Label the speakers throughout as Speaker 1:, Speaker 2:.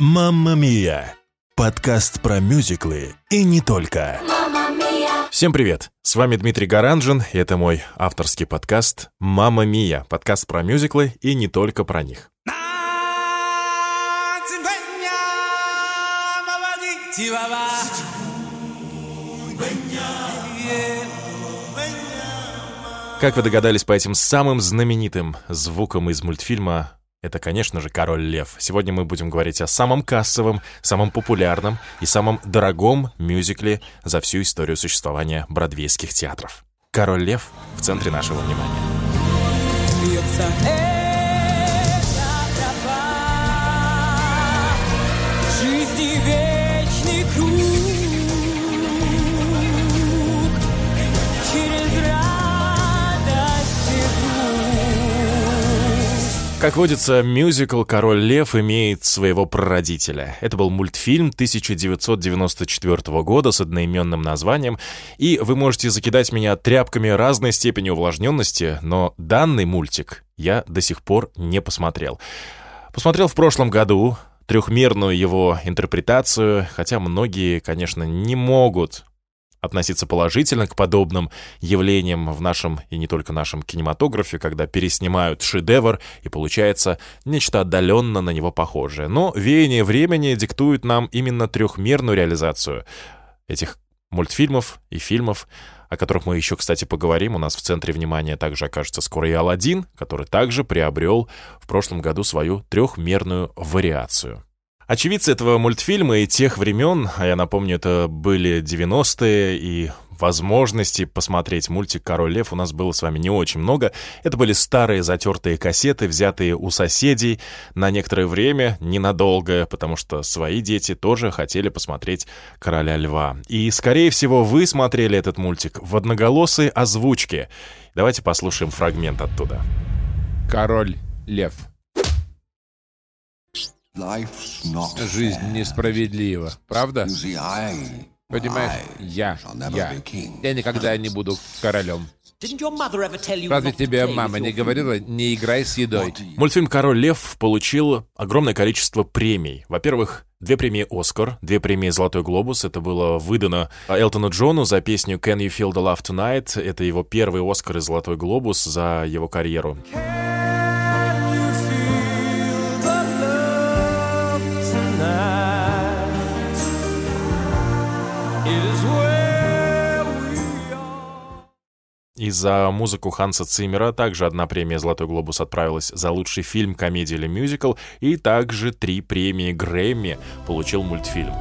Speaker 1: «Мамма Мия» – подкаст про мюзиклы и не только. Всем привет! С вами Дмитрий Гаранжин, и это мой авторский подкаст «Мамма Мия» – подкаст про мюзиклы и не только про них. Как вы догадались по этим самым знаменитым звукам из мультфильма, это, конечно же, «Король Лев». Сегодня мы будем говорить о самом кассовом, самом популярном и самом дорогом мюзикле за всю историю существования бродвейских театров. «Король Лев» в центре нашего внимания. Как водится, мюзикл «Король Лев» имеет своего прародителя. Это был мультфильм 1994 года с одноименным названием, и вы можете закидать меня тряпками разной степени увлажненности, но данный мультик я до сих пор не посмотрел. Посмотрел в прошлом году трехмерную его интерпретацию, хотя многие, конечно, не могут относиться положительно к подобным явлениям в нашем и не только нашем кинематографе, когда переснимают шедевр и получается нечто отдаленно на него похожее. Но веяние времени диктует нам именно трехмерную реализацию этих мультфильмов и фильмов, о которых мы еще, кстати, поговорим. У нас в центре внимания также окажется скоро и Алладин, который также приобрел в прошлом году свою трехмерную вариацию. Очевидцы этого мультфильма и тех времен, а я напомню, это были 90-е, и возможности посмотреть мультик «Король Лев» у нас было с вами не очень много. Это были старые затертые кассеты, взятые у соседей на некоторое время, ненадолго, потому что свои дети тоже хотели посмотреть «Короля Льва». И, скорее всего, вы смотрели этот мультик в одноголосой озвучке. Давайте послушаем фрагмент оттуда.
Speaker 2: Король Лев.
Speaker 3: Жизнь
Speaker 2: несправедлива, правда? Понимаешь, я, я, я никогда не буду королем. Разве тебе мама не говорила, не играй с едой?
Speaker 1: Мультфильм «Король Лев» получил огромное количество премий. Во-первых, две премии «Оскар», две премии «Золотой глобус». Это было выдано Элтону Джону за песню «Can You Feel the Love Tonight». Это его первый «Оскар» и «Золотой глобус» за его карьеру.
Speaker 4: Can
Speaker 1: за музыку Ханса Циммера также одна премия «Золотой глобус» отправилась за лучший фильм, комедия или мюзикл, и также три премии Грэмми получил мультфильм.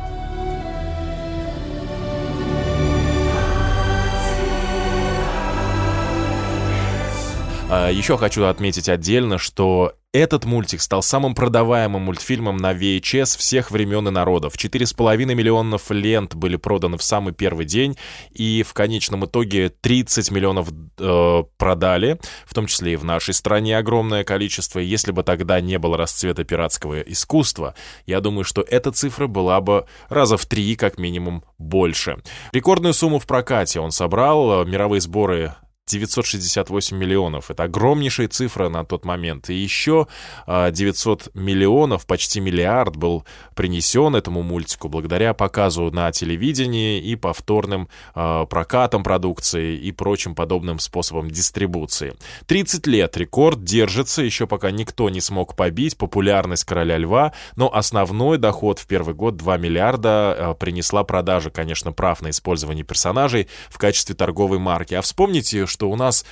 Speaker 1: А, Еще хочу отметить отдельно, что этот мультик стал самым продаваемым мультфильмом на VHS всех времен и народов. 4,5 миллионов лент были проданы в самый первый день, и в конечном итоге 30 миллионов э, продали, в том числе и в нашей стране огромное количество. Если бы тогда не было расцвета пиратского искусства, я думаю, что эта цифра была бы раза в три, как минимум, больше. Рекордную сумму в прокате он собрал, мировые сборы 968 миллионов. Это огромнейшая цифра на тот момент. И еще а, 900 миллионов, почти миллиард был принесен этому мультику благодаря показу на телевидении и повторным а, прокатам продукции и прочим подобным способам дистрибуции. 30 лет рекорд держится, еще пока никто не смог побить популярность «Короля льва», но основной доход в первый год 2 миллиарда а, принесла продажа, конечно, прав на использование персонажей в качестве торговой марки. А вспомните, что у нас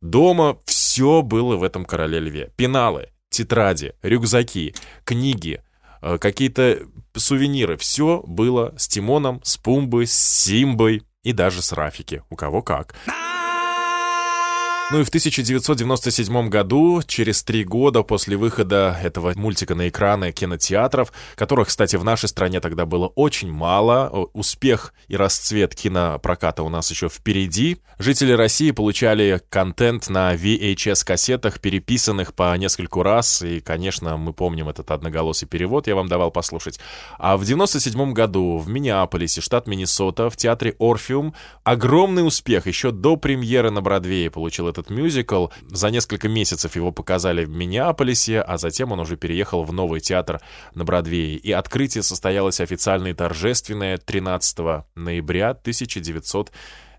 Speaker 1: дома все было в этом «Короле льве». Пеналы, тетради, рюкзаки, книги, э, какие-то сувениры. Все было с Тимоном, с Пумбой, с Симбой и даже с Рафики. У кого как. Ну и в 1997 году, через три года после выхода этого мультика на экраны кинотеатров, которых, кстати, в нашей стране тогда было очень мало, успех и расцвет кинопроката у нас еще впереди, жители России получали контент на VHS-кассетах, переписанных по нескольку раз, и, конечно, мы помним этот одноголосый перевод, я вам давал послушать. А в 97 году в Миннеаполисе, штат Миннесота, в театре Орфеум огромный успех еще до премьеры на Бродвее получил этот этот мюзикл. За несколько месяцев его показали в Миннеаполисе, а затем он уже переехал в новый театр на Бродвее. И открытие состоялось официально и торжественное 13 ноября 1900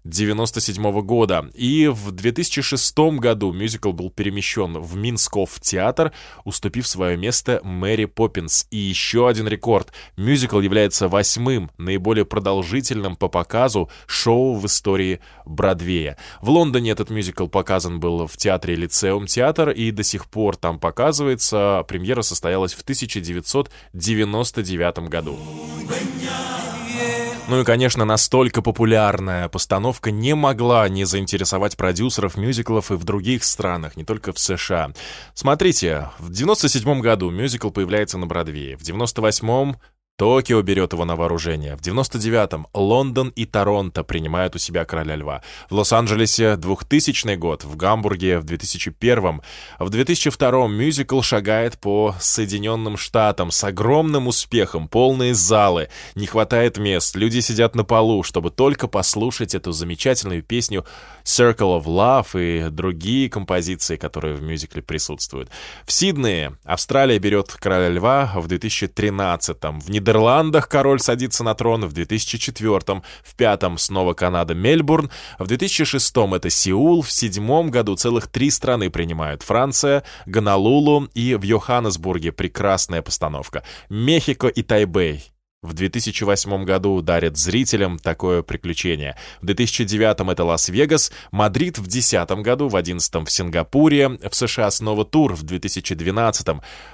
Speaker 1: 1997 года. И в 2006 году мюзикл был перемещен в Минсков театр, уступив свое место Мэри Поппинс. И еще один рекорд. Мюзикл является восьмым, наиболее продолжительным по показу шоу в истории Бродвея. В Лондоне этот мюзикл показан был в театре Лицеум театр и до сих пор там показывается. Премьера состоялась в 1999 году. Ну и, конечно, настолько популярная постановка не могла не заинтересовать продюсеров мюзиклов и в других странах, не только в США. Смотрите, в 97 году мюзикл появляется на Бродвее, в 98-м Токио берет его на вооружение. В 99-м Лондон и Торонто принимают у себя Короля Льва. В Лос-Анджелесе 2000 год, в Гамбурге в 2001-м. В 2002-м мюзикл шагает по Соединенным Штатам с огромным успехом, полные залы, не хватает мест, люди сидят на полу, чтобы только послушать эту замечательную песню Circle of Life и другие композиции, которые в мюзикле присутствуют. В Сиднее Австралия берет Короля Льва в 2013-м. В Нидерландах король садится на трон в 2004-м, в пятом снова Канада, Мельбурн, в 2006-м это Сеул, в седьмом году целых три страны принимают Франция, Гонолулу и в Йоханнесбурге прекрасная постановка. Мехико и Тайбэй в 2008 году дарит зрителям такое приключение. В 2009 это Лас-Вегас, Мадрид в 2010 году, в 2011 в Сингапуре, в США снова тур в 2012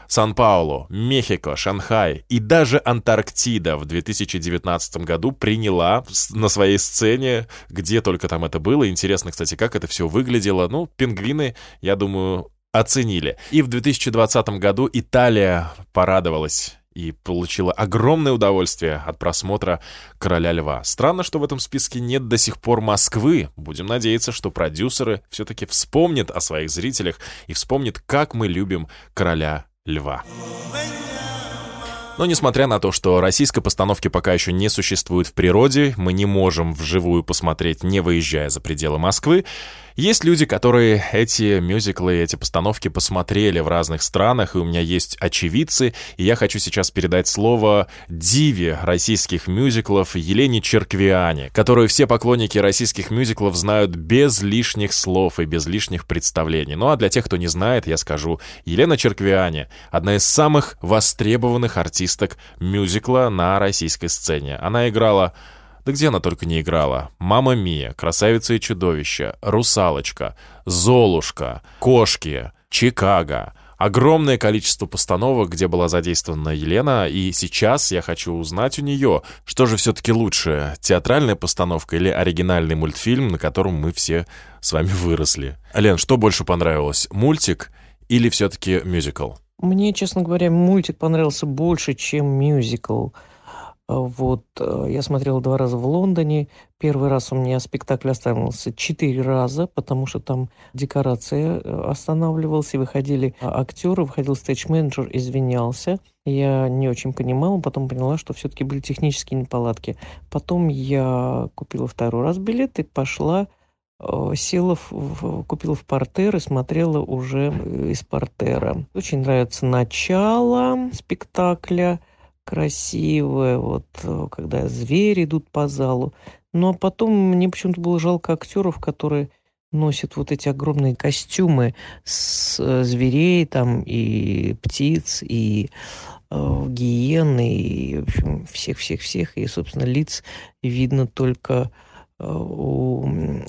Speaker 1: Сан-Паулу, Мехико, Шанхай и даже Антарктида в 2019 году приняла на своей сцене, где только там это было. Интересно, кстати, как это все выглядело. Ну, пингвины, я думаю, оценили. И в 2020 году Италия порадовалась и получила огромное удовольствие от просмотра «Короля льва». Странно, что в этом списке нет до сих пор Москвы. Будем надеяться, что продюсеры все-таки вспомнят о своих зрителях и вспомнят, как мы любим «Короля льва». Но несмотря на то, что российской постановки пока еще не существует в природе, мы не можем вживую посмотреть, не выезжая за пределы Москвы, есть люди, которые эти мюзиклы, эти постановки посмотрели в разных странах, и у меня есть очевидцы, и я хочу сейчас передать слово диве российских мюзиклов Елене Черквиане, которую все поклонники российских мюзиклов знают без лишних слов и без лишних представлений. Ну а для тех, кто не знает, я скажу, Елена Черквиане — одна из самых востребованных артисток мюзикла на российской сцене. Она играла да где она только не играла. «Мама Мия», «Красавица и чудовище», «Русалочка», «Золушка», «Кошки», «Чикаго». Огромное количество постановок, где была задействована Елена, и сейчас я хочу узнать у нее, что же все-таки лучше, театральная постановка или оригинальный мультфильм, на котором мы все с вами выросли. Лен, что больше понравилось, мультик или все-таки мюзикл?
Speaker 5: Мне, честно говоря, мультик понравился больше, чем мюзикл. Вот, э, я смотрела два раза в Лондоне. Первый раз у меня спектакль останавливался четыре раза, потому что там декорация э, останавливалась, и выходили а, актеры, выходил стейдж-менеджер, извинялся. Я не очень понимала, потом поняла, что все-таки были технические неполадки. Потом я купила второй раз билет и пошла села, в, купила в портер и смотрела уже из портера. Очень нравится начало спектакля – красивое, вот э, когда звери идут по залу. Но потом мне почему-то было жалко актеров, которые носят вот эти огромные костюмы с э, зверей там и птиц, и э, гиены, и, в общем, всех-всех-всех. И, собственно, лиц видно только Э, у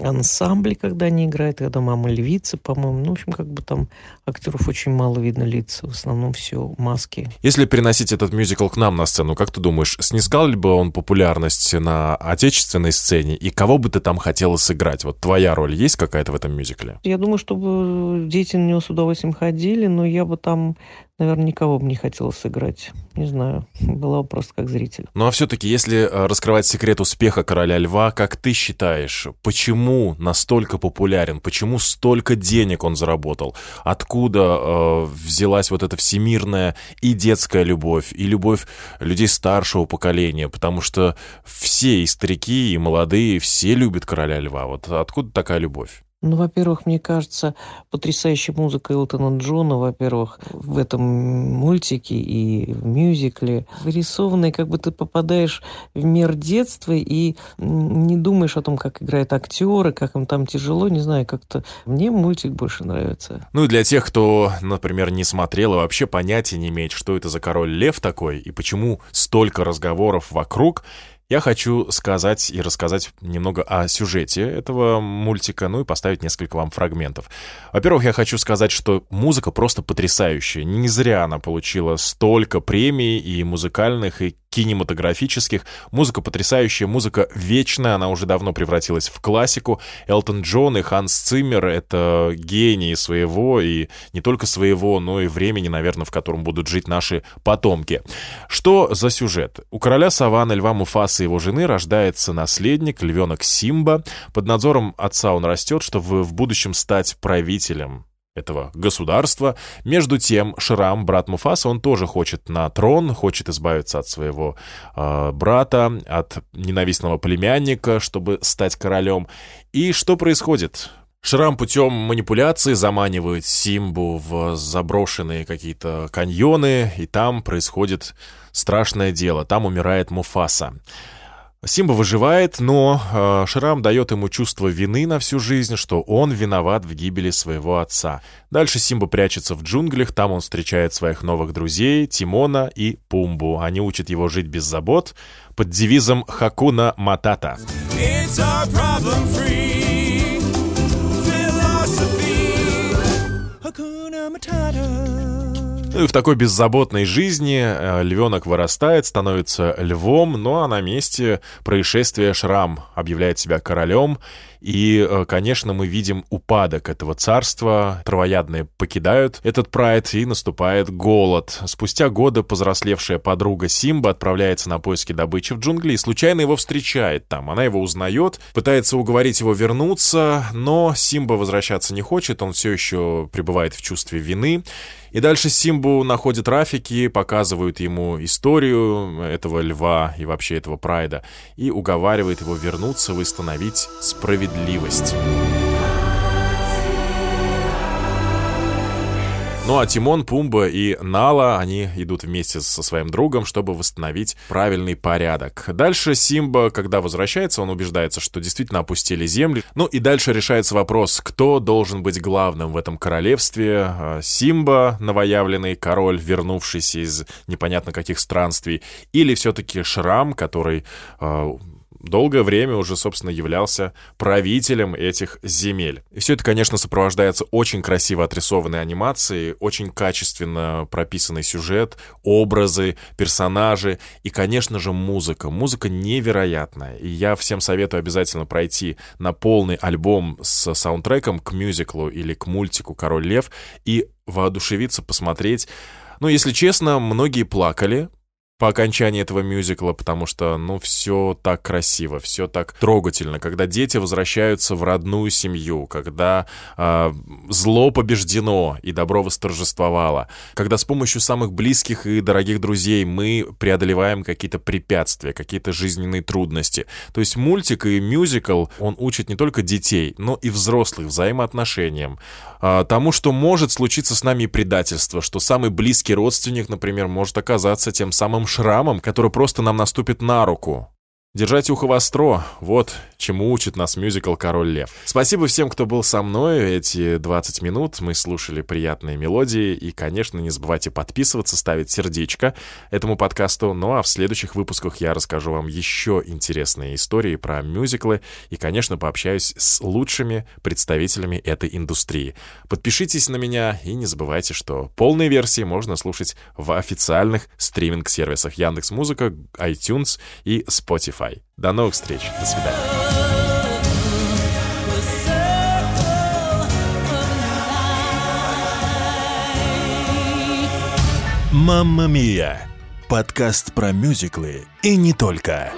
Speaker 5: ансамбле, когда они играют, когда мама львица, по-моему. Ну, в общем, как бы там актеров очень мало видно лиц, в основном все маски.
Speaker 1: Если переносить этот мюзикл к нам на сцену, как ты думаешь, снискал ли бы он популярность на отечественной сцене, и кого бы ты там хотела сыграть? Вот твоя роль есть какая-то в этом мюзикле?
Speaker 5: Я думаю, чтобы дети на него с удовольствием ходили, но я бы там наверное, никого бы не хотела сыграть. Не знаю, была бы просто как зритель.
Speaker 1: Ну а все-таки, если э, раскрывать секрет успеха «Короля льва», как ты считаешь, почему настолько популярен, почему столько денег он заработал? Откуда э, взялась вот эта всемирная и детская любовь, и любовь людей старшего поколения? Потому что все, и старики, и молодые, все любят «Короля льва». Вот откуда такая любовь?
Speaker 5: Ну, во-первых, мне кажется, потрясающая музыка Элтона Джона, во-первых, в этом мультике и в мюзикле, вырисованный, как бы ты попадаешь в мир детства и не думаешь о том, как играют актеры, как им там тяжело, не знаю, как-то мне мультик больше нравится.
Speaker 1: Ну и для тех, кто, например, не смотрел и вообще понятия не имеет, что это за король лев такой и почему столько разговоров вокруг, я хочу сказать и рассказать немного о сюжете этого мультика, ну и поставить несколько вам фрагментов. Во-первых, я хочу сказать, что музыка просто потрясающая. Не зря она получила столько премий и музыкальных, и кинематографических. Музыка потрясающая, музыка вечная, она уже давно превратилась в классику. Элтон Джон и Ханс Циммер — это гении своего, и не только своего, но и времени, наверное, в котором будут жить наши потомки. Что за сюжет? У короля Саванны Льва Муфаса и его жены рождается наследник, львенок Симба. Под надзором отца он растет, чтобы в будущем стать правителем этого государства. Между тем, Шрам, брат Муфаса, он тоже хочет на трон, хочет избавиться от своего э, брата, от ненавистного племянника, чтобы стать королем. И что происходит? Шрам путем манипуляции заманивает Симбу в заброшенные какие-то каньоны, и там происходит страшное дело. Там умирает Муфаса. Симба выживает, но э, Шрам дает ему чувство вины на всю жизнь, что он виноват в гибели своего отца. Дальше Симба прячется в джунглях, там он встречает своих новых друзей Тимона и Пумбу. Они учат его жить без забот под девизом «Хакуна Матата».
Speaker 4: It's our
Speaker 1: Ну и в такой беззаботной жизни э, львенок вырастает, становится львом, ну а на месте происшествия Шрам объявляет себя королем. И, э, конечно, мы видим упадок этого царства. Травоядные покидают этот прайд, и наступает голод. Спустя годы повзрослевшая подруга Симба отправляется на поиски добычи в джунгли и случайно его встречает там. Она его узнает, пытается уговорить его вернуться, но Симба возвращаться не хочет, он все еще пребывает в чувстве вины. И дальше Симбу находят Рафики, показывают ему историю этого льва и вообще этого прайда, и уговаривает его вернуться, восстановить справедливость. Ну а Тимон, Пумба и Нала, они идут вместе со своим другом, чтобы восстановить правильный порядок. Дальше Симба, когда возвращается, он убеждается, что действительно опустили земли. Ну и дальше решается вопрос, кто должен быть главным в этом королевстве. А, Симба, новоявленный король, вернувшийся из непонятно каких странствий, или все-таки Шрам, который а, долгое время уже, собственно, являлся правителем этих земель. И все это, конечно, сопровождается очень красиво отрисованной анимацией, очень качественно прописанный сюжет, образы, персонажи и, конечно же, музыка. Музыка невероятная. И я всем советую обязательно пройти на полный альбом с саундтреком к мюзиклу или к мультику «Король лев» и воодушевиться, посмотреть. Ну, если честно, многие плакали, по окончании этого мюзикла, потому что, ну, все так красиво, все так трогательно, когда дети возвращаются в родную семью, когда э, зло побеждено и добро восторжествовало, когда с помощью самых близких и дорогих друзей мы преодолеваем какие-то препятствия, какие-то жизненные трудности. То есть мультик и мюзикл, он учит не только детей, но и взрослых взаимоотношениям, э, тому, что может случиться с нами предательство, что самый близкий родственник, например, может оказаться тем самым шрамом, который просто нам наступит на руку. Держать ухо востро — вот чему учит нас мюзикл «Король лев». Спасибо всем, кто был со мной эти 20 минут. Мы слушали приятные мелодии. И, конечно, не забывайте подписываться, ставить сердечко этому подкасту. Ну а в следующих выпусках я расскажу вам еще интересные истории про мюзиклы. И, конечно, пообщаюсь с лучшими представителями этой индустрии. Подпишитесь на меня и не забывайте, что полные версии можно слушать в официальных стриминг-сервисах Яндекс.Музыка, iTunes и Spotify. До новых встреч. До свидания.
Speaker 6: «Мамма Мия» — подкаст про мюзиклы и не только.